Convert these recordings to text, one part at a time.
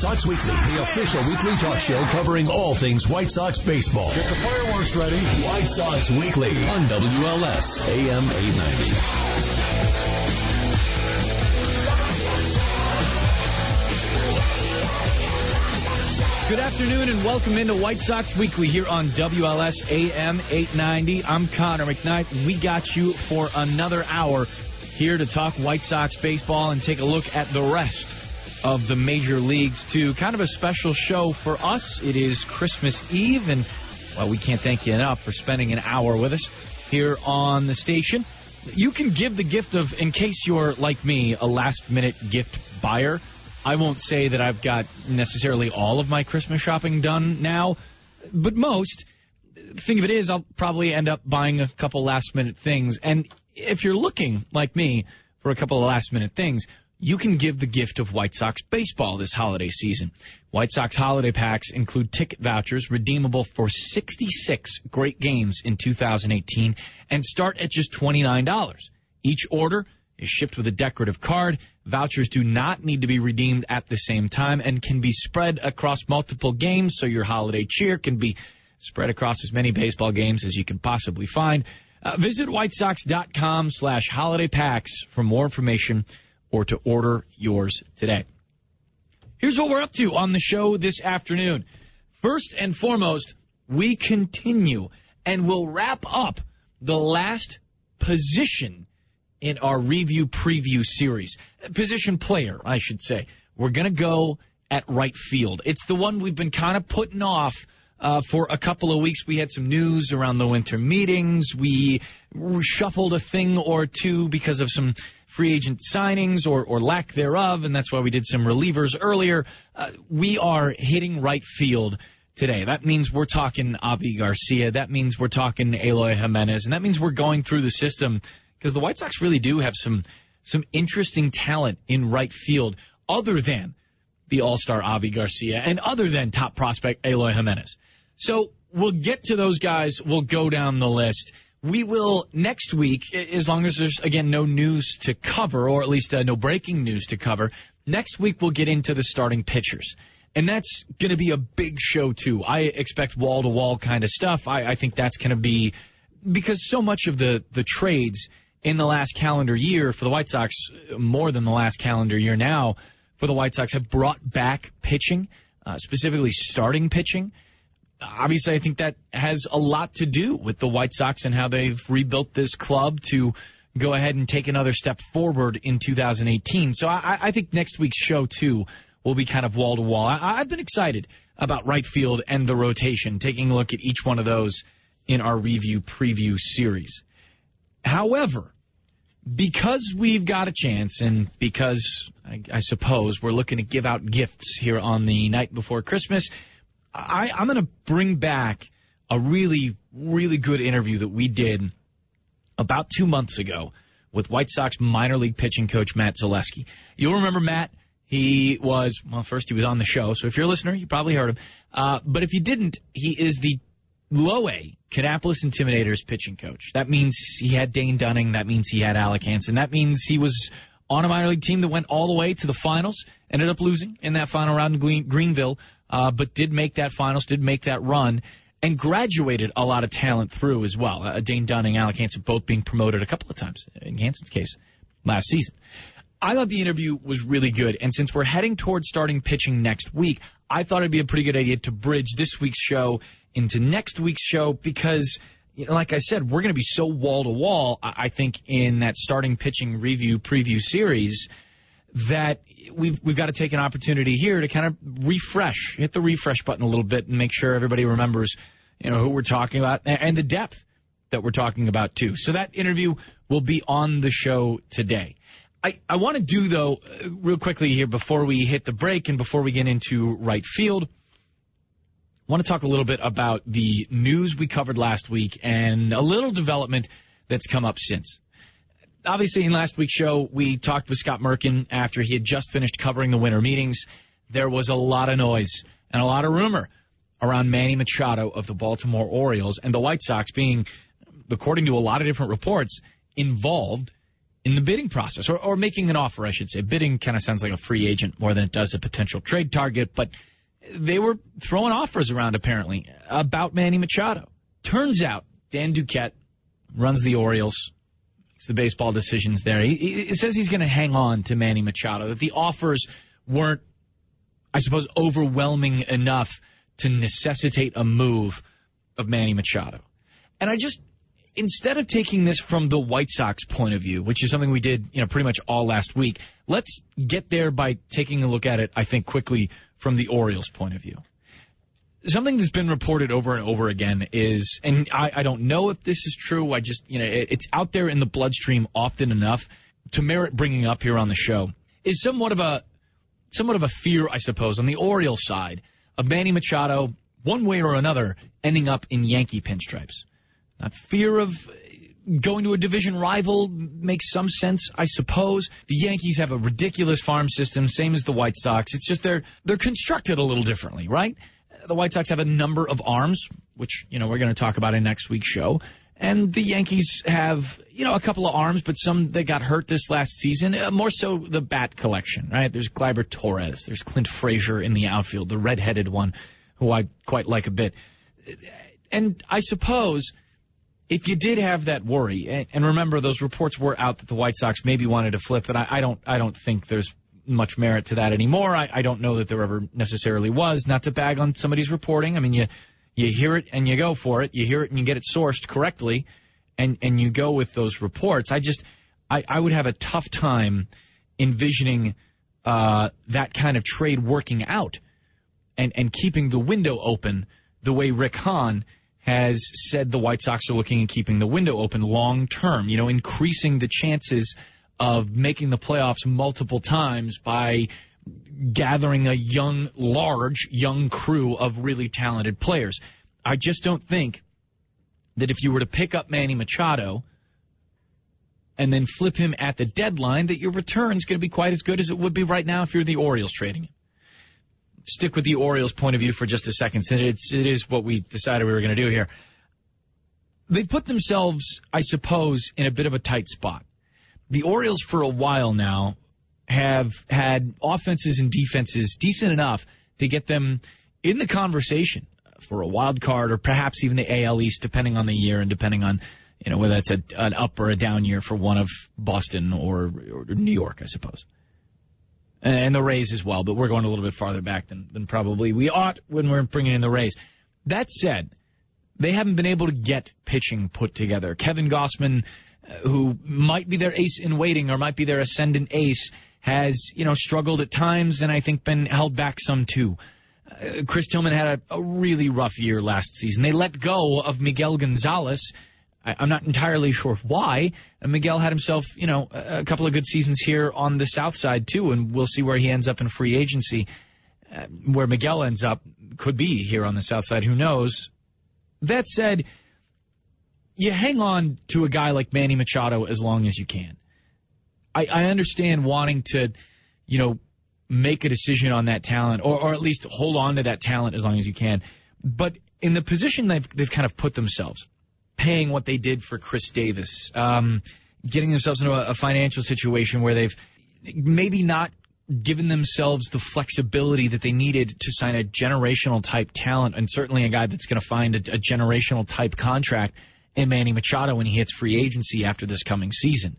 Sox Weekly, the official weekly talk show covering all things White Sox baseball. Get the fireworks ready. White Sox Weekly on WLS AM 890. Good afternoon and welcome into White Sox Weekly here on WLS AM 890. I'm Connor McKnight. We got you for another hour here to talk White Sox baseball and take a look at the rest of the major leagues too. Kind of a special show for us. It is Christmas Eve and well, we can't thank you enough for spending an hour with us here on the station. You can give the gift of, in case you're like me, a last minute gift buyer. I won't say that I've got necessarily all of my Christmas shopping done now, but most. Thing of it is, I'll probably end up buying a couple last minute things. And if you're looking, like me, for a couple of last minute things, you can give the gift of White Sox baseball this holiday season. White Sox holiday packs include ticket vouchers redeemable for 66 great games in 2018 and start at just $29. Each order is shipped with a decorative card. Vouchers do not need to be redeemed at the same time and can be spread across multiple games so your holiday cheer can be spread across as many baseball games as you can possibly find. Uh, visit whitesox.com slash holiday packs for more information or to order yours today. Here's what we're up to on the show this afternoon. First and foremost, we continue and we'll wrap up the last position in our review preview series. Position player, I should say. We're going to go at right field. It's the one we've been kind of putting off uh, for a couple of weeks. We had some news around the winter meetings. We shuffled a thing or two because of some free agent signings or, or lack thereof, and that's why we did some relievers earlier. Uh, we are hitting right field today. That means we're talking Avi Garcia. That means we're talking Eloy Jimenez, and that means we're going through the system because the White Sox really do have some some interesting talent in right field, other than the All Star Avi Garcia and other than top prospect Eloy Jimenez. So we'll get to those guys. We'll go down the list. We will next week, as long as there's again no news to cover, or at least uh, no breaking news to cover. Next week we'll get into the starting pitchers. And that's going to be a big show too. I expect wall to wall kind of stuff. I, I think that's going to be because so much of the the trades in the last calendar year for the White Sox, more than the last calendar year now for the White Sox, have brought back pitching, uh, specifically starting pitching. Obviously, I think that has a lot to do with the White Sox and how they've rebuilt this club to go ahead and take another step forward in 2018. So I, I think next week's show, too, will be kind of wall to wall. I've been excited about right field and the rotation, taking a look at each one of those in our review preview series. However, because we've got a chance and because I, I, suppose we're looking to give out gifts here on the night before Christmas, I, I'm going to bring back a really, really good interview that we did about two months ago with White Sox minor league pitching coach Matt Zaleski. You'll remember Matt. He was, well, first he was on the show, so if you're a listener, you probably heard him. Uh, but if you didn't, he is the low A Kannapolis Intimidators pitching coach. That means he had Dane Dunning. That means he had Alec Hansen. That means he was on a minor league team that went all the way to the finals, ended up losing in that final round in Greenville, uh, but did make that finals, did make that run, and graduated a lot of talent through as well. Uh, Dane Dunning, Alec Hansen both being promoted a couple of times in Hansen's case last season. I thought the interview was really good, and since we're heading towards starting pitching next week, I thought it'd be a pretty good idea to bridge this week's show into next week's show because, you know, like I said, we're going to be so wall to wall, I think, in that starting pitching review preview series that we've we've got to take an opportunity here to kind of refresh, hit the refresh button a little bit and make sure everybody remembers, you know, who we're talking about and the depth that we're talking about too. So that interview will be on the show today. I, I want to do though, uh, real quickly here before we hit the break and before we get into right field – want to talk a little bit about the news we covered last week and a little development that's come up since. Obviously, in last week's show, we talked with Scott Merkin after he had just finished covering the winter meetings. There was a lot of noise and a lot of rumor around Manny Machado of the Baltimore Orioles and the White Sox being, according to a lot of different reports, involved in the bidding process or, or making an offer, I should say. Bidding kind of sounds like a free agent more than it does a potential trade target, but they were throwing offers around apparently about Manny Machado. Turns out Dan Duquette runs the Orioles, makes the baseball decisions there. He, he says he's going to hang on to Manny Machado, that the offers weren't, I suppose, overwhelming enough to necessitate a move of Manny Machado. And I just, instead of taking this from the White Sox point of view, which is something we did, you know, pretty much all last week, let's get there by taking a look at it, I think, quickly from the Orioles point of view. Something that's been reported over and over again is, and I, I don't know if this is true, I just, you know, it, it's out there in the bloodstream often enough to merit bringing up here on the show, is somewhat of a, somewhat of a fear, I suppose, on the Orioles side of Manny Machado, one way or another, ending up in Yankee pinstripes. Not fear of going to a division rival makes some sense, I suppose. The Yankees have a ridiculous farm system, same as the White Sox. It's just they're they're constructed a little differently, right? The White Sox have a number of arms, which you know we're going to talk about in next week's show. And the Yankees have, you know, a couple of arms, but some that got hurt this last season. Uh, more so the bat collection, right? There's Gleyber Torres. There's Clint Frazier in the outfield, the red-headed one, who I quite like a bit. And I suppose if you did have that worry, and, remember those reports were out that the White Sox maybe wanted to flip, but I, I don't, I don't think there's much merit to that anymore. I, I don't know that there ever necessarily was. Not to bag on somebody's reporting. I mean, you, you hear it and you go for it. You hear it and you get it sourced correctly, and and you go with those reports. I just, I, I would have a tough time envisioning uh, that kind of trade working out, and and keeping the window open the way Rick Hahn has said the White Sox are looking at keeping the window open long term, you know, increasing the chances of making the playoffs multiple times by gathering a young, large, young crew of really talented players. I just don't think that if you were to pick up Manny Machado and then flip him at the deadline, that your return is going to be quite as good as it would be right now if you're the Orioles trading him stick with the Orioles' point of view for just a second, since it's, it is what we decided we were going to do here. They put themselves, I suppose, in a bit of a tight spot. The Orioles, for a while now, have had offenses and defenses decent enough to get them in the conversation for a wild card or perhaps even the AL East, depending on the year and depending on you know whether that's a, an up or a down year for one of Boston or, or New York, I suppose and the Rays as well, but we're going a little bit farther back than, than probably we ought when we're bringing in the Rays. That said, they haven't been able to get pitching put together. Kevin Gausman, uh, who might be their ace in waiting or might be their ascendant ace, has, you know, struggled at times and I think been held back some too. Uh, Chris Tillman had a, a really rough year last season. They let go of Miguel Gonzalez, I, am not entirely sure why. And Miguel had himself, you know, a, couple of good seasons here on the South Side too, and we'll see where he ends up in free agency. Uh, where Miguel ends up could be here on the South Side. Who knows? That said, you hang on to a guy like Manny Machado as long as you can. I, I understand wanting to, you know, make a decision on that talent, or, or at least hold on to that talent as long as you can. But in the position they've, they've kind of put themselves, paying what they did for Chris Davis, um, getting themselves into a, a financial situation where they've maybe not given themselves the flexibility that they needed to sign a generational type talent, and certainly a guy that's going to find a, a generational type contract in Manny Machado when he hits free agency after this coming season.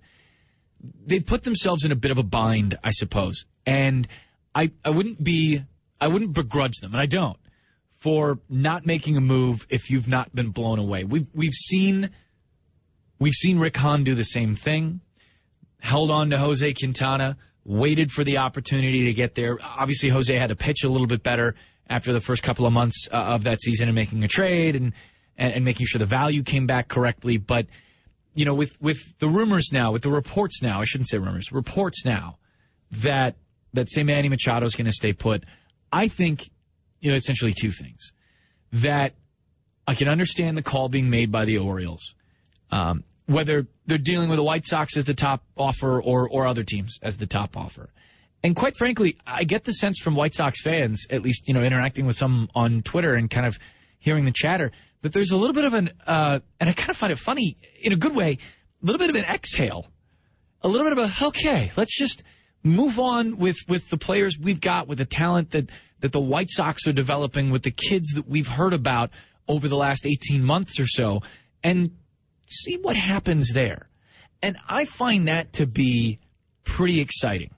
They've put themselves in a bit of a bind, I suppose, and I I wouldn't be I wouldn't begrudge them, and I don't for not making a move if you've not been blown away. We've we've seen we've seen Rick Hahn do the same thing. Held on to Jose Quintana, waited for the opportunity to get there. Obviously, Jose had to pitch a little bit better after the first couple of months uh, of that season and making a trade and, and and making sure the value came back correctly. But you know, with with the rumors now, with the reports now, I shouldn't say rumors, reports now that that say Manny Machado is going to stay put. I think you know, essentially two things. That I can understand the call being made by the Orioles, um, whether they're dealing with the White Sox as the top offer or, or other teams as the top offer. And quite frankly, I get the sense from White Sox fans, at least, you know, interacting with some on Twitter and kind of hearing the chatter, that there's a little bit of an, uh, and I kind of find it funny in a good way, a little bit of an exhale a little bit of a okay, let's just move on with with the players we've got, with the talent that that the White Sox are developing, with the kids that we've heard about over the last 18 months or so, and see what happens there. And I find that to be pretty exciting.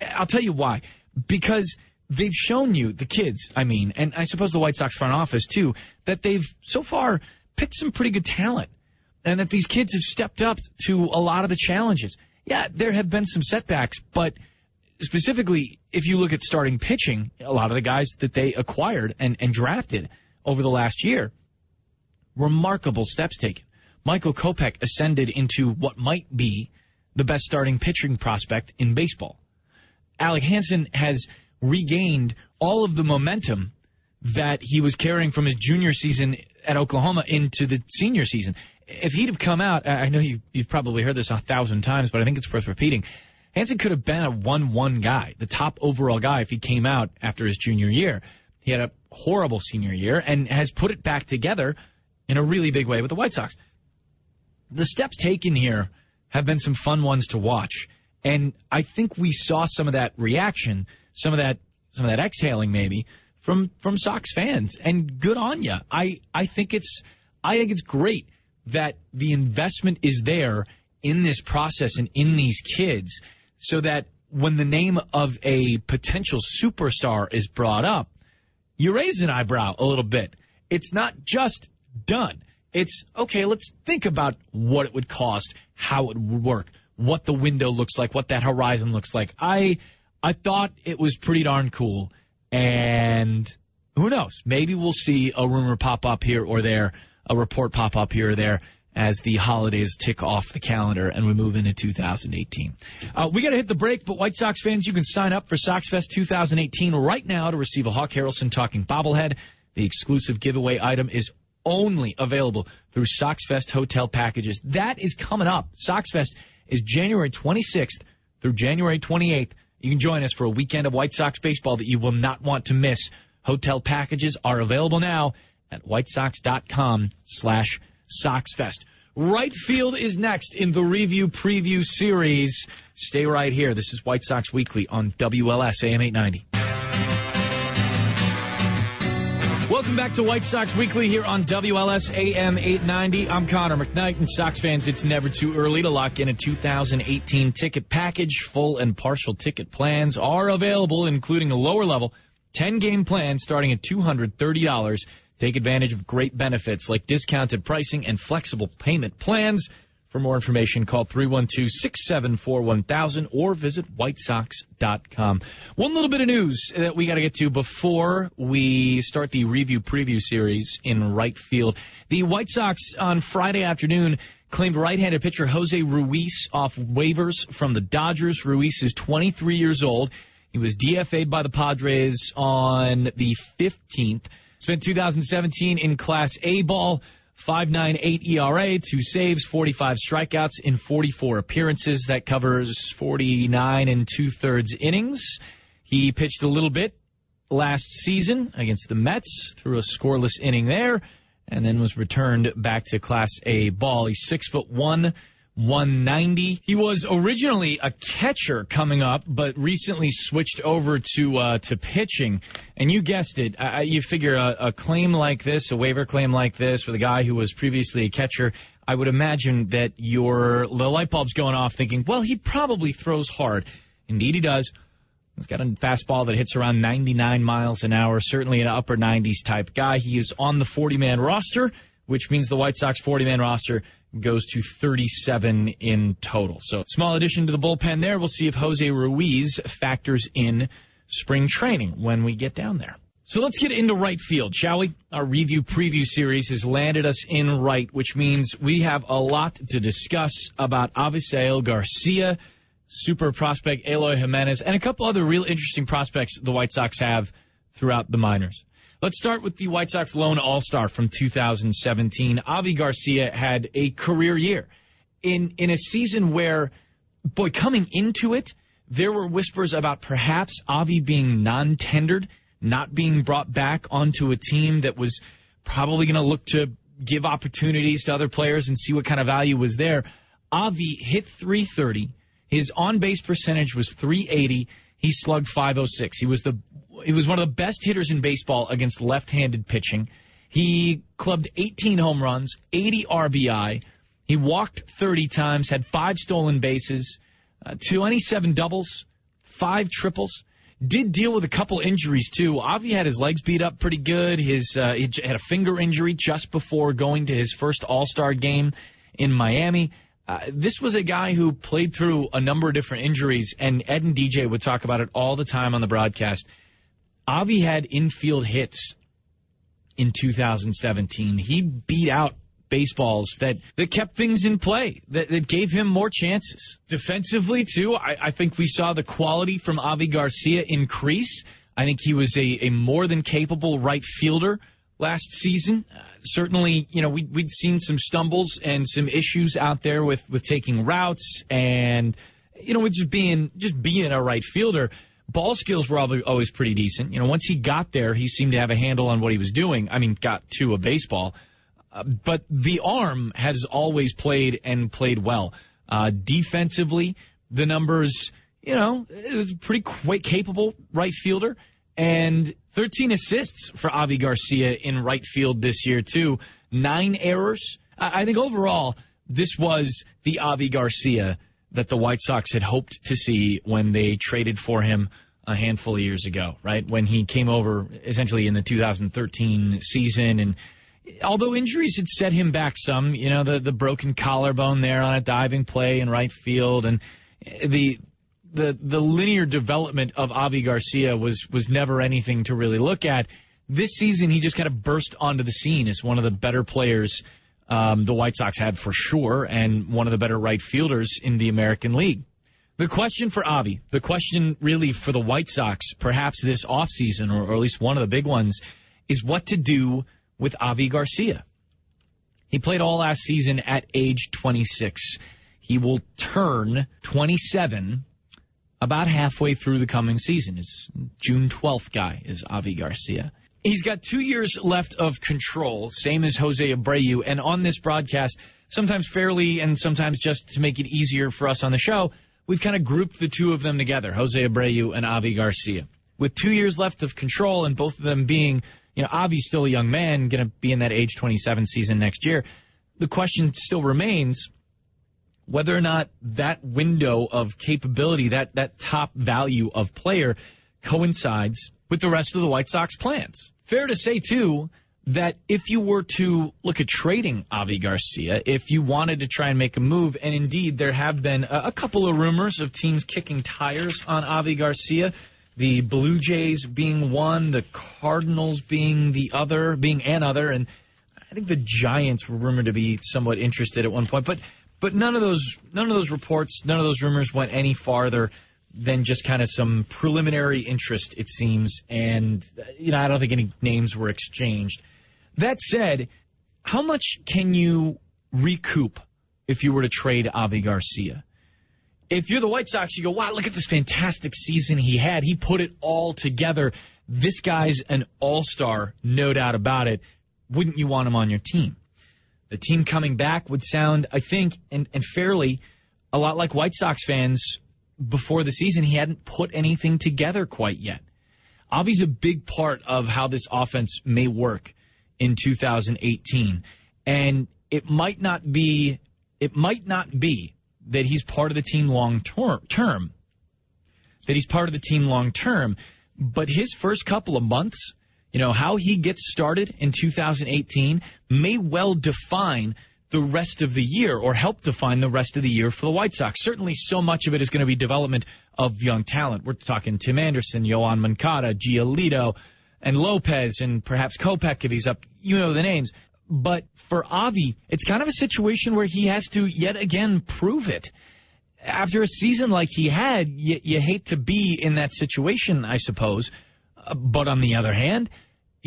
I'll tell you why. Because they've shown you, the kids, I mean, and I suppose the White Sox front office too, that they've so far picked some pretty good talent. And that these kids have stepped up to a lot of the challenges. Yeah, there have been some setbacks, but specifically, if you look at starting pitching, a lot of the guys that they acquired and, and drafted over the last year, remarkable steps taken. Michael Kopech ascended into what might be the best starting pitching prospect in baseball. Alec Hansen has regained all of the momentum that he was carrying from his junior season at Oklahoma into the senior season. If he'd have come out, I know you, you've probably heard this a thousand times, but I think it's worth repeating. Hansen could have been a 1-1 guy, the top overall guy if he came out after his junior year. He had a horrible senior year and has put it back together in a really big way with the White Sox. The steps taken here have been some fun ones to watch. And I think we saw some of that reaction, some of that, some of that exhaling maybe from, from Sox fans. And good on you. I, I think it's, I think it's great that the investment is there in this process and in these kids so that when the name of a potential superstar is brought up, you raise an eyebrow a little bit. It's not just done. It's okay, let's think about what it would cost, how it would work, what the window looks like, what that horizon looks like. I I thought it was pretty darn cool and who knows? Maybe we'll see a rumor pop up here or there, a report pop up here or there as the holidays tick off the calendar and we move into 2018. Uh, we got to hit the break, but White Sox fans, you can sign up for Sox Fest 2018 right now to receive a Hawk Harrelson talking bobblehead. The exclusive giveaway item is only available through Sox Fest hotel packages. That is coming up. Sox Fest is January 26th through January 28th. You can join us for a weekend of White Sox baseball that you will not want to miss. Hotel packages are available now at whitesox.com slash SoxFest. Right field is next in the review preview series. Stay right here. This is White Sox Weekly on WLS AM 890. Welcome back to White Sox Weekly here on WLS AM 890. I'm Connor McKnight, and Sox fans, it's never too early to lock in a 2018 ticket package. Full and partial ticket plans are available, including a lower level 10 game plan starting at $230. Take advantage of great benefits like discounted pricing and flexible payment plans. For more information, call 312-674-1000 or visit whitesox.com. One little bit of news that we got to get to before we start the review preview series in right field. The White Sox on Friday afternoon claimed right-handed pitcher Jose Ruiz off waivers from the Dodgers. Ruiz is 23 years old. He was DFA'd by the Padres on the 15th. Spent 2017 in Class A ball. 5.98 ERA, two saves, 45 strikeouts in 44 appearances. That covers 49 and two thirds innings. He pitched a little bit last season against the Mets, threw a scoreless inning there, and then was returned back to Class A ball. He's six foot one, 190. He was originally a catcher coming up, but recently switched over to uh, to pitching. And you guessed it. Uh, you figure a, a claim like this, a waiver claim like this, for a guy who was previously a catcher, I would imagine that your the light bulb's going off, thinking, well, he probably throws hard. Indeed, he does. He's got a fastball that hits around 99 miles an hour, certainly an upper 90s type guy. He is on the 40 man roster, which means the White Sox 40 man roster goes to 37 in total. So small addition to the bullpen there. We'll see if Jose Ruiz factors in spring training when we get down there. So let's get into right field, shall we? Our review preview series has landed us in right, which means we have a lot to discuss about Avisail Garcia, super prospect Eloy Jimenez, and a couple other real interesting prospects the White Sox have throughout the minors. Let's start with the White Sox lone all-star from 2017. Avi Garcia had a career year in in a season where, boy, coming into it, there were whispers about perhaps Avi being non-tendered, not being brought back onto a team that was probably going to look to give opportunities to other players and see what kind of value was there. Avi hit 330. His on base percentage was 380. He slugged 506. He was the he was one of the best hitters in baseball against left-handed pitching. He clubbed 18 home runs, 80 RBI. He walked 30 times, had five stolen bases, uh, 27 doubles, five triples. Did deal with a couple injuries too. Avi had his legs beat up pretty good. His uh, he had a finger injury just before going to his first All Star game in Miami. Uh, this was a guy who played through a number of different injuries, and Ed and DJ would talk about it all the time on the broadcast. Avi had infield hits in 2017. He beat out baseballs that, that kept things in play, that, that gave him more chances. Defensively, too, I, I think we saw the quality from Avi Garcia increase. I think he was a, a more than capable right fielder last season. Uh, certainly, you know, we, we'd seen some stumbles and some issues out there with, with taking routes and, you know, with just being, just being a right fielder. Ball skills were always pretty decent. You know, once he got there, he seemed to have a handle on what he was doing. I mean, got to a baseball. Uh, but the arm has always played and played well. Uh, defensively, the numbers, you know, is pretty quite capable right fielder. And 13 assists for Avi Garcia in right field this year, too. Nine errors. I, I think overall, this was the Avi Garcia that the White Sox had hoped to see when they traded for him a handful of years ago, right? When he came over essentially in the 2013 season and although injuries had set him back some, you know, the, the broken collarbone there on a diving play in right field and the, the, the linear development of Avi Garcia was, was never anything to really look at. This season, he just kind of burst onto the scene as one of the better players um, the White Sox had for sure, and one of the better right fielders in the American League. The question for Avi, the question really for the White Sox, perhaps this offseason, or, or at least one of the big ones, is what to do with Avi Garcia. He played all last season at age 26. He will turn 27 about halfway through the coming season. His June 12th guy is Avi Garcia. He's got two years left of control, same as Jose Abreu. And on this broadcast, sometimes fairly and sometimes just to make it easier for us on the show, we've kind of grouped the two of them together, Jose Abreu and Avi Garcia. With two years left of control and both of them being you know, Avi's still a young man, going to be in that age 27 season next year. The question still remains whether or not that window of capability, that, that top value of player coincides with the rest of the White Sox plans. Fair to say, too, that if you were to look at trading Avi Garcia, if you wanted to try and make a move, and indeed there have been a, a couple of rumors of teams kicking tires on Avi Garcia, the Blue Jays being one, the Cardinals being the other, being an other, and I think the Giants were rumored to be somewhat interested at one point, but but none of those none of those reports, none of those rumors went any farther than just kind of some preliminary interest, it seems, and you know I don't think any names were exchanged. That said, how much can you recoup if you were to trade Avi Garcia? if you're the White Sox, you go, wow, look at this fantastic season he had. He put it all together. This guy's an all star, no doubt about it. Wouldn't you want him on your team? The team coming back would sound, I think, and, and fairly a lot like White Sox fans before the season. He hadn't put anything together quite yet. Avi's a big part of how this offense may work in 2018. And it might not be, it might not be that he's part of the team long term, that he's part of the team long term. But his first couple of months, you know, how he gets started in 2018 may well define the rest of the year or help define the rest of the year for the White Sox. Certainly so much of it is going to be development of young talent. We're talking Tim Anderson, Yoan Moncada, Giolito, and Lopez, and perhaps Kopech if he's up. You know the names. But for Avi, it's kind of a situation where he has to yet again prove it. After a season like he had, you, you hate to be in that situation, I suppose. Uh, but on the other hand,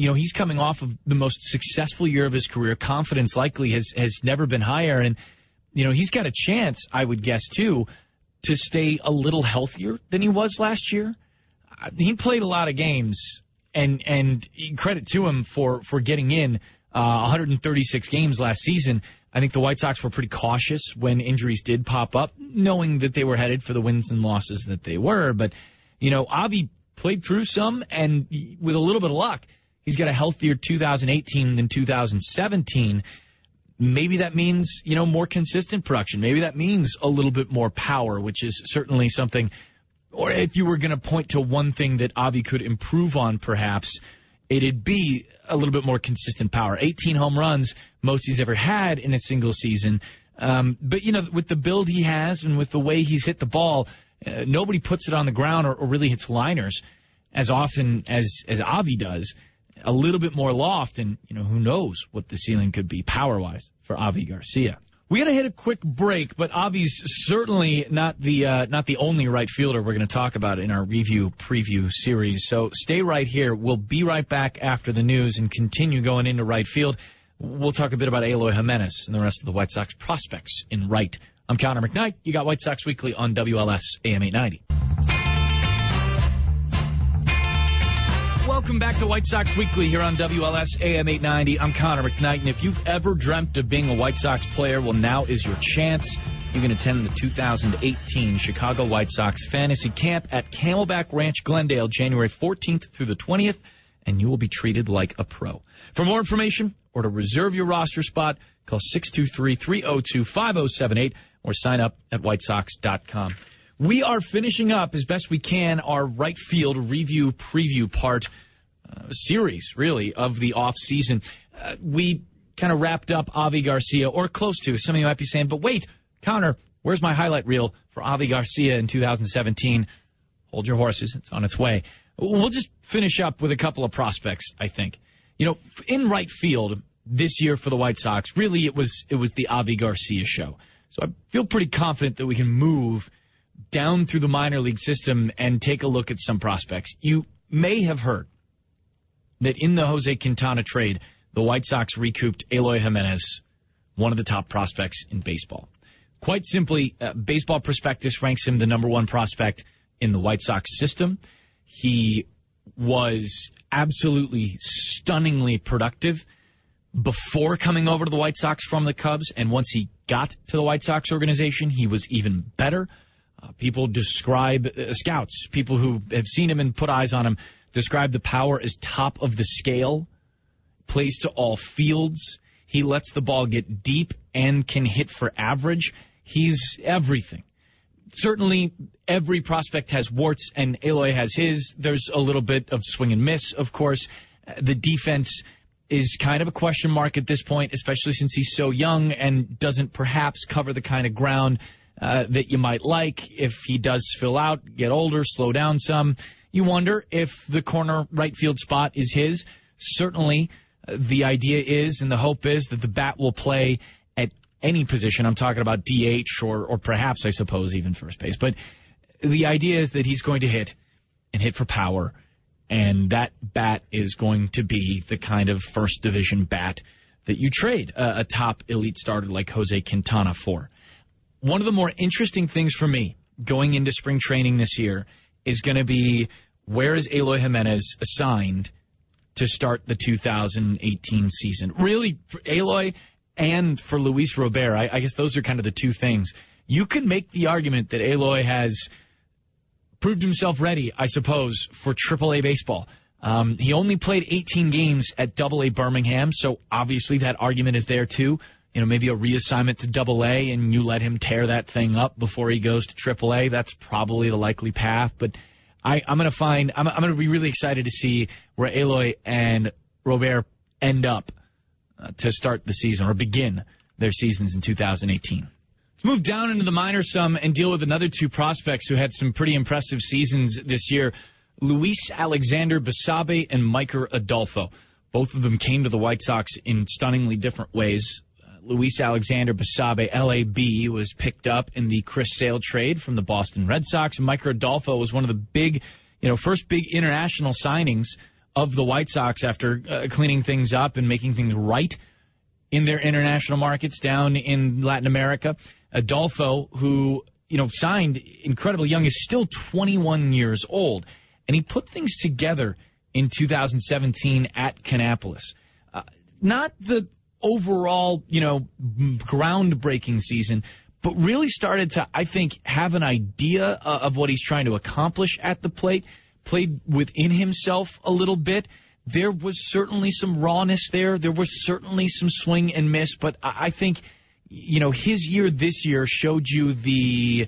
you know, he's coming off of the most successful year of his career. Confidence likely has, has never been higher. And, you know, he's got a chance, I would guess, too, to stay a little healthier than he was last year. He played a lot of games, and, and credit to him for, for getting in uh, 136 games last season. I think the White Sox were pretty cautious when injuries did pop up, knowing that they were headed for the wins and losses that they were. But, you know, Avi played through some, and with a little bit of luck, he's got a healthier 2018 than 2017. Maybe that means, you know, more consistent production. Maybe that means a little bit more power, which is certainly something, or if you were going to point to one thing that Avi could improve on, perhaps, it'd be a little bit more consistent power. 18 home runs, most he's ever had in a single season. Um, but, you know, with the build he has and with the way he's hit the ball, uh, nobody puts it on the ground or, or really hits liners as often as, as Avi does. A little bit more loft, and, you know, who knows what the ceiling could be power wise for Avi Garcia. We got to hit a quick break, but Avi's certainly not the uh, not the only right fielder we're going to talk about in our review preview series. So stay right here. We'll be right back after the news and continue going into right field. We'll talk a bit about Eloy Jimenez and the rest of the White Sox prospects in right. I'm Connor McKnight. You got White Sox Weekly on WLS AM 890. Welcome back to White Sox Weekly here on WLS AM 890. I'm Connor McKnight, and if you've ever dreamt of being a White Sox player, well, now is your chance. You can attend the 2018 Chicago White Sox Fantasy Camp at Camelback Ranch, Glendale, January 14th through the 20th, and you will be treated like a pro. For more information or to reserve your roster spot, call 623-302-5078 or sign up at whitesox.com. We are finishing up as best we can our right field review preview part uh, series, really, of the off season. Uh, we kind of wrapped up Avi Garcia, or close to. Some of you might be saying, but wait, Connor, where's my highlight reel for Avi Garcia in 2017? Hold your horses, it's on its way. We'll just finish up with a couple of prospects, I think. You know, in right field this year for the White Sox, really it was it was the Avi Garcia show. So I feel pretty confident that we can move down through the minor league system and take a look at some prospects. You may have heard that in the Jose Quintana trade, the White Sox recouped Eloy Jimenez, one of the top prospects in baseball. Quite simply, uh, Baseball Prospectus ranks him the number one prospect in the White Sox system. He was absolutely stunningly productive before coming over to the White Sox from the Cubs, and once he got to the White Sox organization, he was even better. Uh, people describe uh, scouts, people who have seen him and put eyes on him, describe the power as top of the scale, plays to all fields. He lets the ball get deep and can hit for average. He's everything. Certainly, every prospect has warts, and Eloy has his. There's a little bit of swing and miss, of course. Uh, the defense is kind of a question mark at this point, especially since he's so young and doesn't perhaps cover the kind of ground uh, that you might like. If he does fill out, get older, slow down some, you wonder if the corner right field spot is his. Certainly, uh, the idea is and the hope is that the bat will play at any position. I'm talking about DH or, or perhaps, I suppose, even first base. But the idea is that he's going to hit and hit for power. And that bat is going to be the kind of first division bat that you trade a, a top elite starter like Jose Quintana for one of the more interesting things for me going into spring training this year is going to be where is Eloy Jimenez assigned to start the 2018 season? Really, for Eloy and for Luis Robert, I, I guess those are kind of the two things. You could make the argument that Eloy has proved himself ready, I suppose, for AAA baseball. Um, he only played 18 games at AA Birmingham, so obviously that argument is there too you know, maybe a reassignment to double A and you let him tear that thing up before he goes to triple A. That's probably the likely path. But I, I'm going to find, I'm, I'm going to be really excited to see where Eloy and Robert end up uh, to start the season or begin their seasons in 2018. Let's move down into the minor some and deal with another two prospects who had some pretty impressive seasons this year. Luis Alexander Basabe and Micker Adolfo. Both of them came to the White Sox in stunningly different ways. Luis Alexander Basabe, LAB, was picked up in the Chris Sale trade from the Boston Red Sox. Micker Adolfo was one of the big, you know, first big international signings of the White Sox after uh, cleaning things up and making things right in their international markets down in Latin America. Adolfo, who, you know, signed incredibly young, is still 21 years old. And he put things together in 2017 at Kannapolis. Uh, not the overall, you know, groundbreaking season, but really started to, I think, have an idea of what he's trying to accomplish at the plate, played within himself a little bit. There was certainly some rawness there. There was certainly some swing and miss, but I think, you know, his year this year showed you the,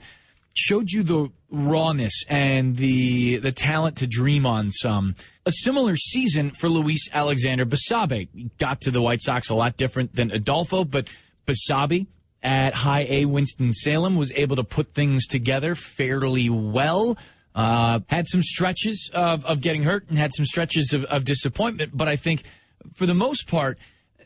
showed you the rawness and the the talent to dream on some. A similar season for Luis Alexander Basabe. Got to the White Sox a lot different than Adolfo, but Basabe at High A Winston-Salem was able to put things together fairly well. Uh, had some stretches of, of getting hurt and had some stretches of, of disappointment, but I think for the most part,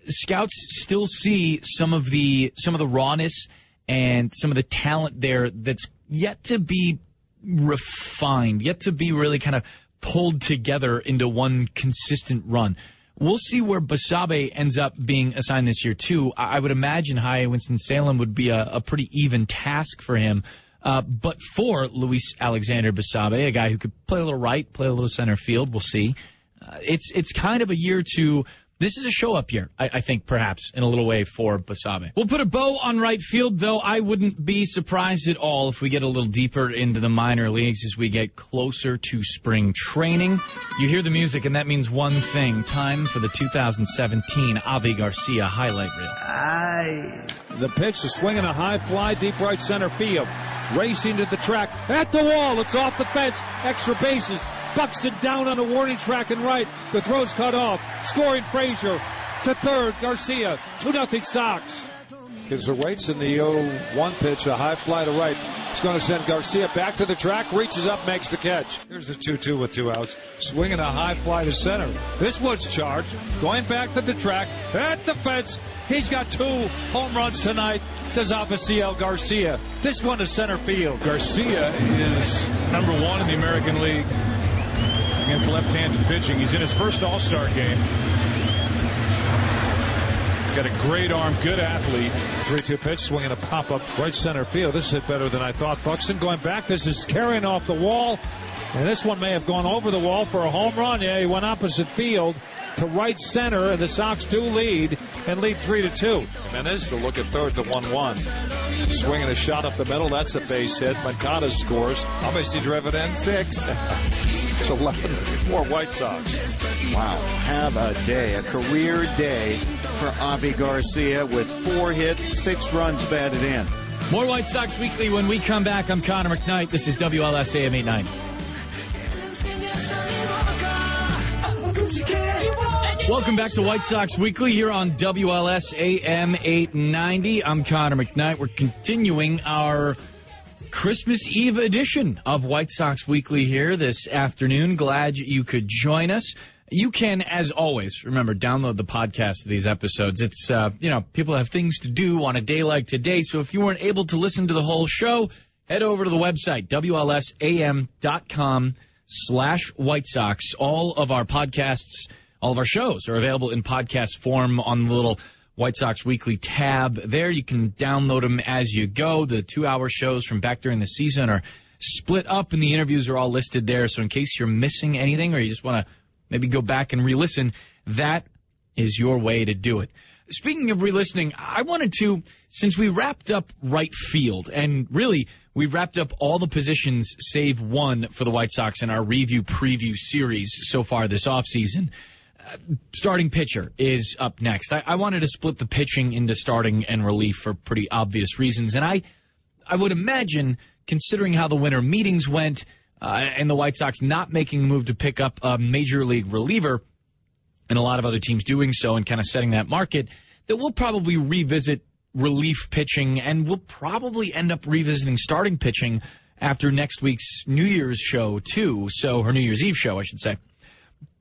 scouts still see some of the some of the rawness and some of the talent there that's yet to be refined, yet to be really kind of pulled together into one consistent run. We'll see where Basabe ends up being assigned this year too. I would imagine High Winston Salem would be a, a pretty even task for him. Uh, but for Luis Alexander Basabe, a guy who could play a little right, play a little center field, we'll see. Uh, it's it's kind of a year to this is a show up year, I, I, think, perhaps, in a little way for Basabe. We'll put a bow on right field, though I wouldn't be surprised at all if we get a little deeper into the minor leagues as we get closer to spring training. You hear the music, and that means one thing time for the 2017 Avi Garcia highlight reel. Aye. The pitch is swinging a high fly deep right center field. Racing to the track. At the wall. It's off the fence. Extra bases. Buxton down on the warning track and right. The throw's cut off. Scoring Frazier to third. Garcia. 2 nothing Sox. Gives her waits in the 0-1 pitch, a high fly to right. It's going to send Garcia back to the track, reaches up, makes the catch. Here's the 2-2 with two outs. Swinging a high fly to center. This one's charged. Going back to the track, at the fence. He's got two home runs tonight. Does Avisail Garcia. This one to center field. Garcia is number one in the American League against left-handed pitching. He's in his first All-Star game. Got a great arm, good athlete. 3-2 pitch, swinging a pop-up right center field. This hit better than I thought. Buxton going back. This is carrying off the wall. And this one may have gone over the wall for a home run. Yeah, he went opposite field to right center, and the Sox do lead and lead three to two. Jimenez to look at third to one one. Swinging a shot up the middle, that's a base hit. Moncada scores. How much did you drive it in? Six. it's eleven more White Sox. Wow, have a day, a career day for Avi Garcia with four hits, six runs batted in. More White Sox Weekly when we come back. I'm Connor McKnight. This is WLS AM 890. Welcome back to White Sox Weekly here on WLS AM 890. I'm Connor McKnight. We're continuing our Christmas Eve edition of White Sox Weekly here this afternoon. Glad you could join us. You can, as always, remember, download the podcast of these episodes. It's, uh, you know, people have things to do on a day like today. So if you weren't able to listen to the whole show, head over to the website, WLSAM.com slash White Sox. All of our podcasts all of our shows are available in podcast form on the little White Sox Weekly tab. There you can download them as you go. The two hour shows from back during the season are split up and the interviews are all listed there. So in case you're missing anything or you just want to maybe go back and re-listen, that is your way to do it. Speaking of re-listening, I wanted to, since we wrapped up right field, and really we wrapped up all the positions save one for the White Sox in our review preview series so far this offseason starting pitcher is up next. I, I, wanted to split the pitching into starting and relief for pretty obvious reasons, and I, I would imagine, considering how the winter meetings went, uh, and the White Sox not making a move to pick up a major league reliever, and a lot of other teams doing so and kind of setting that market, that we'll probably revisit relief pitching, and we'll probably end up revisiting starting pitching after next week's New Year's show too. So, or New Year's Eve show, I should say.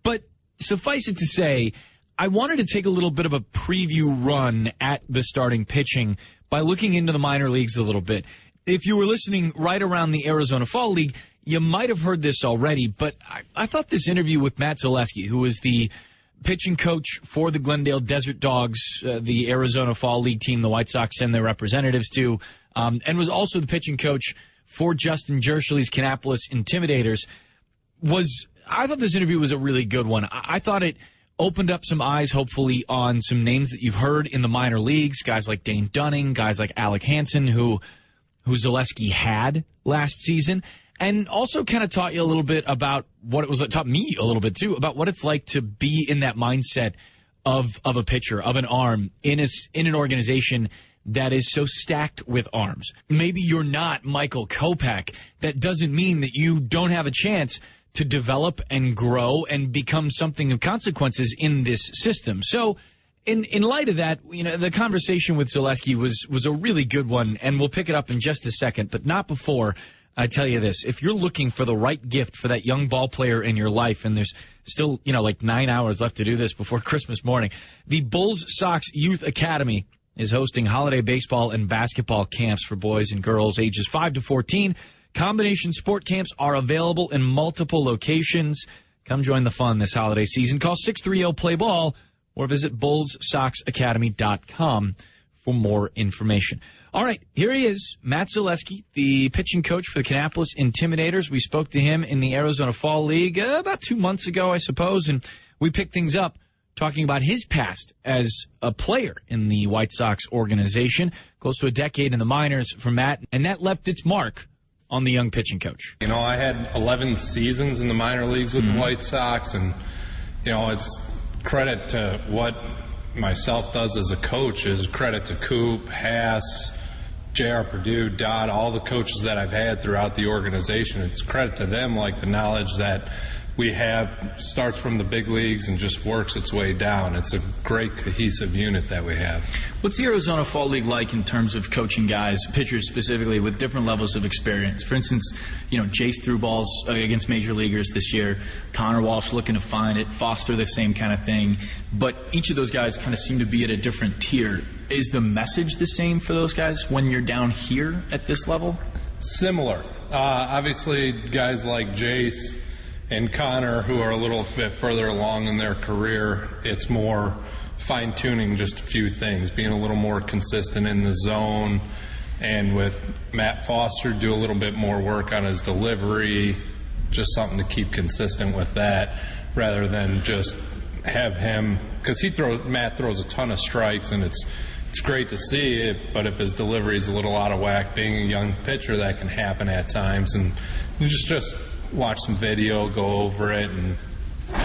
But suffice it to say, I wanted to take a little bit of a preview run at the starting pitching by looking into the minor leagues a little bit. If you were listening right around the Arizona Fall League, you might have heard this already, but I, I thought this interview with Matt Zaleski, who is the pitching coach for the Glendale Desert Dogs, uh, the Arizona Fall League team the White Sox send their representatives to, um, and was also the pitching coach for Justin Jirschele's Kannapolis Intimidators, was I thought this interview was a really good one. I, I thought it opened up some eyes, hopefully, on some names that you've heard in the minor leagues. Guys like Dane Dunning, guys like Alec Hansen, who who Zaleski had last season, and also kind of taught you a little bit about what it was. Taught me a little bit too about what it's like to be in that mindset of of a pitcher, of an arm in a, in an organization that is so stacked with arms. Maybe you're not Michael Kopech. That doesn't mean that you don't have a chance to develop and grow and become something of consequences in this system. So, in in light of that, you know, the conversation with Zaleski was was a really good one, and we'll pick it up in just a second, but not before. I tell you this: if you're looking for the right gift for that young ball player in your life, and there's still, you know, like nine hours left to do this before Christmas morning, the Bulls Sox Youth Academy is hosting holiday baseball and basketball camps for boys and girls ages 5 to 14. Combination sport camps are available in multiple locations. Come join the fun this holiday season. Call 630-PLAY-BALL or visit bullssoxacademy.com for more information. All right, here he is, Matt Zaleski, the pitching coach for the Kannapolis Intimidators. We spoke to him in the Arizona Fall League uh, about two months ago, I suppose, and we picked things up talking about his past as a player in the White Sox organization, close to a decade in the minors for Matt, and that left its mark on the young pitching coach. You know, I had 11 seasons in the minor leagues with mm-hmm. the White Sox, and, you know, it's credit to what myself does as a coach is credit to Coop, Hass, J.R. Perdue, Dodd, all the coaches that I've had throughout the organization. It's credit to them, like the knowledge that we have starts from the big leagues and just works its way down. It's a great cohesive unit that we have. What's the Arizona Fall League like in terms of coaching guys, pitchers specifically, with different levels of experience? For instance, you know, Jace threw balls against major leaguers this year. Connor Walsh looking to find it. Foster the same kind of thing. But each of those guys kind of seem to be at a different tier. Is the message the same for those guys when you're down here at this level? Similar. Uh, obviously, guys like Jace and Connor, who are a little bit further along in their career, it's more fine tuning just a few things, being a little more consistent in the zone. And with Matt Foster, do a little bit more work on his delivery, just something to keep consistent with that rather than just have him because he throws Matt throws a ton of strikes and it's it's great to see it, but if his delivery is a little out of whack, being a young pitcher, that can happen at times. And just just watch some video, go over it, and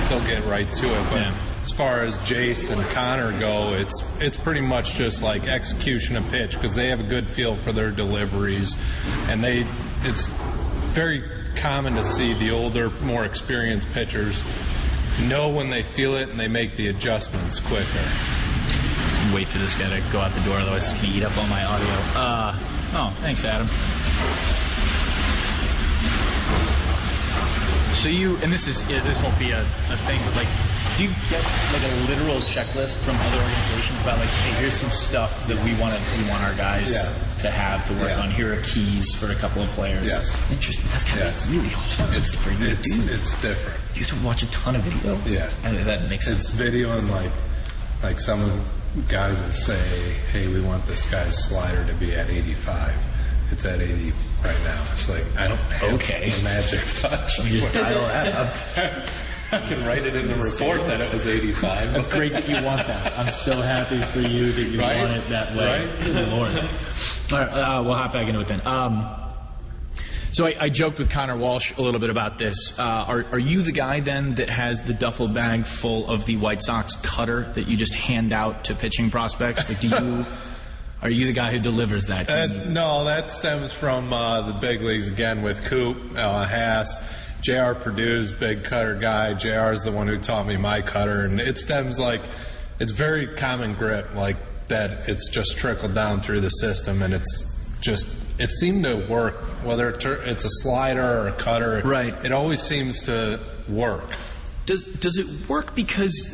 they'll get right to it. But yeah. as far as Jace and Connor go, it's it's pretty much just like execution of pitch because they have a good feel for their deliveries, and they it's very common to see the older, more experienced pitchers know when they feel it and they make the adjustments quicker. Wait for this guy to go out the door, otherwise it's gonna eat up all my audio. Uh, oh, thanks, Adam. So you, and this is this won't be a, a thing, but like, do you get like a literal checklist from other organizations about like, hey, here's some stuff that we want to we want our guys yeah. to have to work yeah. on. Here are keys for a couple of players. Yes. Interesting. That's kind yes. of really hard it's, for you it's, to do. It's different. You have to watch a ton of video. Yeah. And that makes sense. It's video and like like some of the guys will say, hey, we want this guy's slider to be at 85 it's at 80 right now. It's like, I don't have okay. a magic touch. You just dial that up. I can write it in the report that it was 85. That's great that you want that. I'm so happy for you that you right? want it that way. Right? Lord. All right, uh, we'll hop back into it then. Um, so I, I, joked with Connor Walsh a little bit about this. Uh, are, are, you the guy then that has the duffel bag full of the White Sox cutter that you just hand out to pitching prospects? Like, do you are you the guy who delivers that? Uh, no, that stems from uh, the big leagues again with Coop, uh, Hass, J.R. Perdue's big cutter guy. J.R. is the one who taught me my cutter, and it stems like it's very common grip, like that. It's just trickled down through the system, and it's just it seemed to work. Whether it's a slider or a cutter, right? It always seems to work. Does does it work because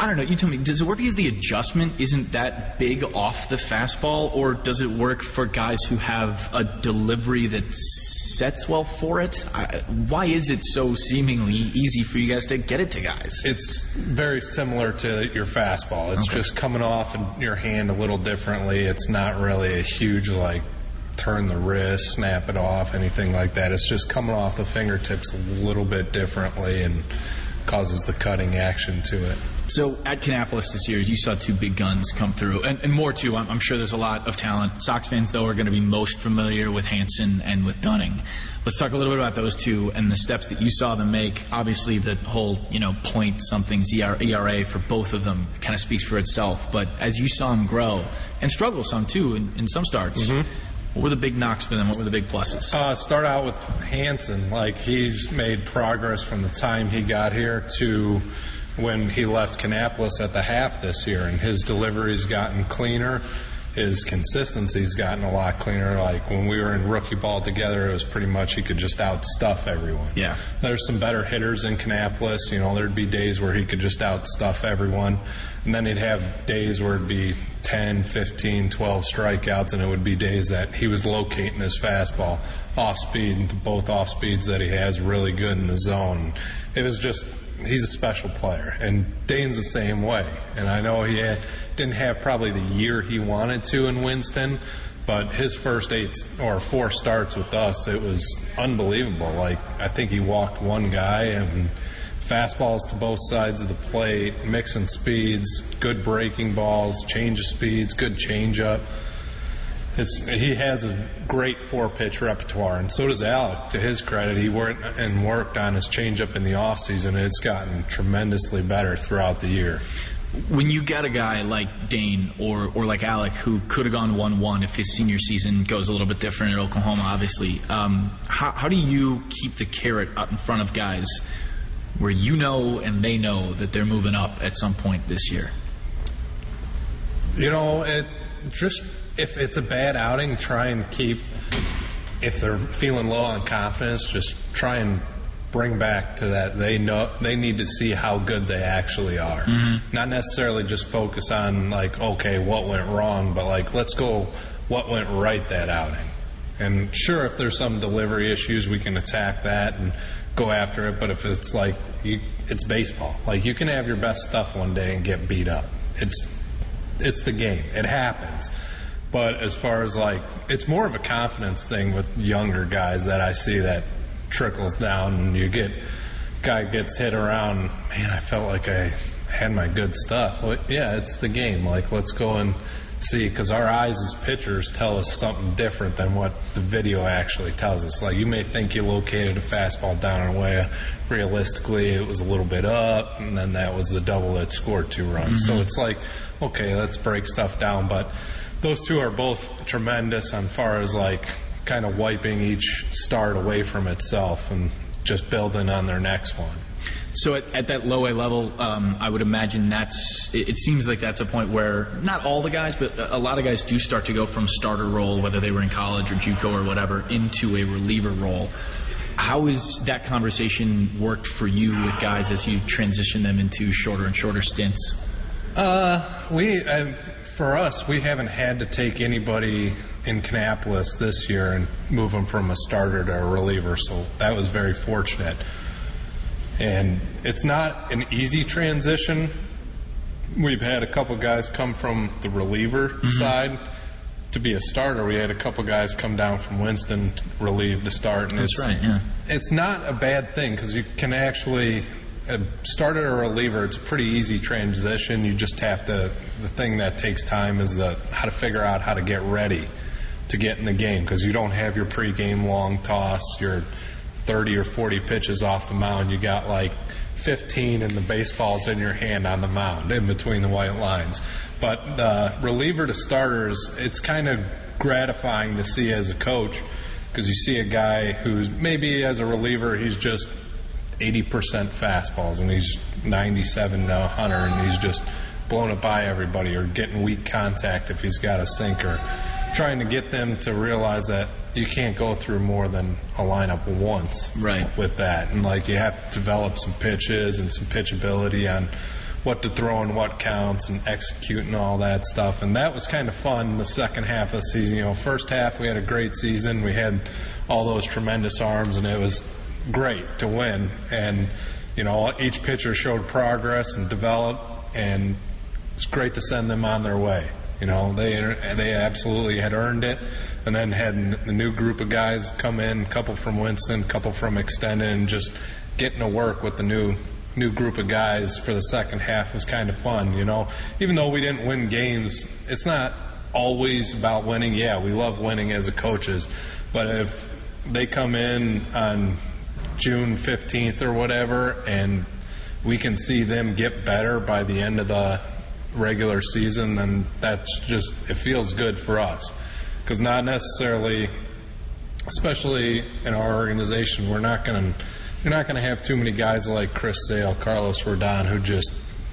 I don't know, you tell me, does it work because the adjustment isn't that big off the fastball or does it work for guys who have a delivery that sets well for it? I, why is it so seemingly easy for you guys to get it to guys? It's very similar to your fastball. It's okay. just coming off in your hand a little differently. It's not really a huge like turn the wrist, snap it off, anything like that. It's just coming off the fingertips a little bit differently and causes the cutting action to it. So at Kannapolis this year, you saw two big guns come through, and, and more too. I'm, I'm, sure there's a lot of talent. Sox fans, though, are going to be most familiar with Hansen and with Dunning. Let's talk a little bit about those two and the steps that you saw them make. Obviously, the whole you know point something ERA for both of them kind of speaks for itself. But as you saw them grow and struggle some too in, in some starts. Mm-hmm. What were the big knocks for them? What were the big pluses? Uh, start out with Hansen. Like he's made progress from the time he got here to when he left Kannapolis at the half this year, and his delivery's gotten cleaner. His consistency's gotten a lot cleaner. Like when we were in rookie ball together, it was pretty much he could just outstuff everyone. Yeah. There's some better hitters in Kannapolis. You know, there'd be days where he could just outstuff everyone. And then he'd have days where it'd be 10, 15, 12 strikeouts, and it would be days that he was locating his fastball off speed, both off speeds that he has really good in the zone. It was just he's a special player, and Dane's the same way. And I know he had, didn't have probably the year he wanted to in Winston, but his first eight or four starts with us, it was unbelievable. Like I think he walked one guy and fastballs to both sides of the plate, mixing speeds, good breaking balls, change of speeds, good changeup his, he has a great four pitch repertoire, and so does Alec. To his credit, he worked and worked on his changeup in the off season. It's gotten tremendously better throughout the year. When you get a guy like Dane or or like Alec who could have gone one one if his senior season goes a little bit different at Oklahoma, obviously, um, how how do you keep the carrot up in front of guys where you know and they know that they're moving up at some point this year? You know, it just if it's a bad outing, try and keep. If they're feeling low on confidence, just try and bring back to that they know they need to see how good they actually are. Mm-hmm. Not necessarily just focus on like okay what went wrong, but like let's go what went right that outing. And sure, if there's some delivery issues, we can attack that and go after it. But if it's like you, it's baseball, like you can have your best stuff one day and get beat up. It's it's the game. It happens. But as far as like, it's more of a confidence thing with younger guys that I see that trickles down and you get, guy gets hit around, man, I felt like I had my good stuff. Well, yeah, it's the game. Like, let's go and see, because our eyes as pitchers tell us something different than what the video actually tells us. Like, you may think you located a fastball down and away. Realistically, it was a little bit up, and then that was the double that scored two runs. Mm-hmm. So it's like, okay, let's break stuff down. But those two are both tremendous on far as like kind of wiping each start away from itself and just building on their next one. So at, at that low A level, um, I would imagine that's. It, it, seems like that's a point where not all the guys, but a lot of guys do start to go from starter role, whether they were in college or JUCO or whatever, into a reliever role. How has that conversation worked for you with guys as you transition them into shorter and shorter stints? Uh, we. I, for us, we haven't had to take anybody in Kannapolis this year and move them from a starter to a reliever, so that was very fortunate. And it's not an easy transition. We've had a couple guys come from the reliever mm-hmm. side to be a starter. We had a couple guys come down from Winston to relieve to start, and That's it's right, yeah. it's not a bad thing because you can actually a starter or a reliever, it's a pretty easy transition. You just have to. The thing that takes time is the how to figure out how to get ready to get in the game because you don't have your pregame long toss, your 30 or 40 pitches off the mound. You got like 15 and the baseball's in your hand on the mound in between the white lines. But uh, reliever to starters, it's kind of gratifying to see as a coach because you see a guy who's maybe as a reliever he's just 80% fastballs and he's 97 to 100 and he's just blowing it by everybody or getting weak contact if he's got a sinker. Trying to get them to realize that you can't go through more than a lineup once right. with that. And like you have to develop some pitches and some pitchability on what to throw and what counts and execute and all that stuff. And that was kind of fun the second half of the season. You know, first half we had a great season. We had all those tremendous arms and it was great to win. And, you know, each pitcher showed progress and developed, and it's great to send them on their way. You know, they they absolutely had earned it, and then had the new group of guys come in, a couple from Winston, a couple from Extended, and just getting to work with the new new group of guys for the second half was kind of fun. You know, even though we didn't win games, it's not always about winning. Yeah, we love winning as a coaches, but if they come in on June 15th or whatever, and we can see them get better by the end of the regular season, then that's just it feels good for us. Because not necessarily, especially in our organization, we're not going to you're not going to have too many guys like Chris Sale, Carlos Rodon, who just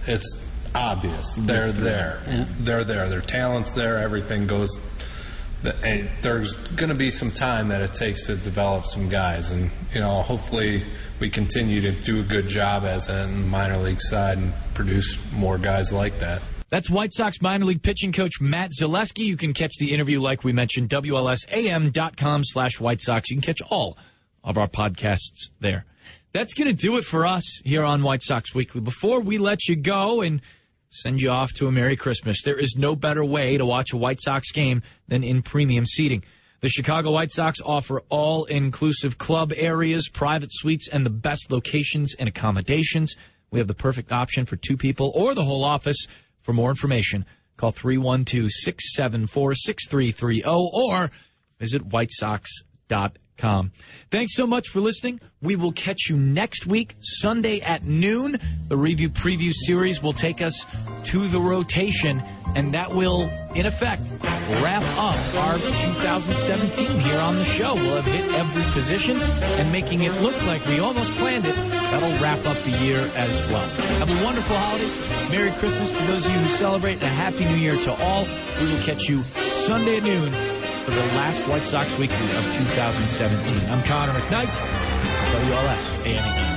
it's obvious. They're there, Yeah. they're there, their talent's there, everything goes. And there's going to be some time that it takes to develop some guys, and you know, hopefully we continue to do a good job as a minor league side and produce more guys like that. That's White Sox minor league pitching coach Matt Zaleski. You can catch the interview, like we mentioned, WLSAM.com slash White Sox. You can catch all of our podcasts there. That's going to do it for us here on White Sox Weekly. Before we let you go and send you off to a Merry Christmas, there is no better way to watch a White Sox game than in premium seating. The Chicago White Sox offer all inclusive club areas, private suites, and the best locations and accommodations. We have the perfect option for two people or the whole office. For more information, call 312-674-6330 or visit whitesox.com. Thanks so much for listening. We will catch you next week, Sunday at noon. The review preview series will take us to the rotation, and that will, in effect, wrap up our 2017 here on the show. We'll have hit every position and making it look like we almost planned it. That'll wrap up the year as well. Have a wonderful holidays. Merry Christmas to those of you who celebrate, and a Happy New Year to all. We will catch you Sunday at noon for the last White Sox Weekly of 2017. I'm Connor McKnight, WLS AM.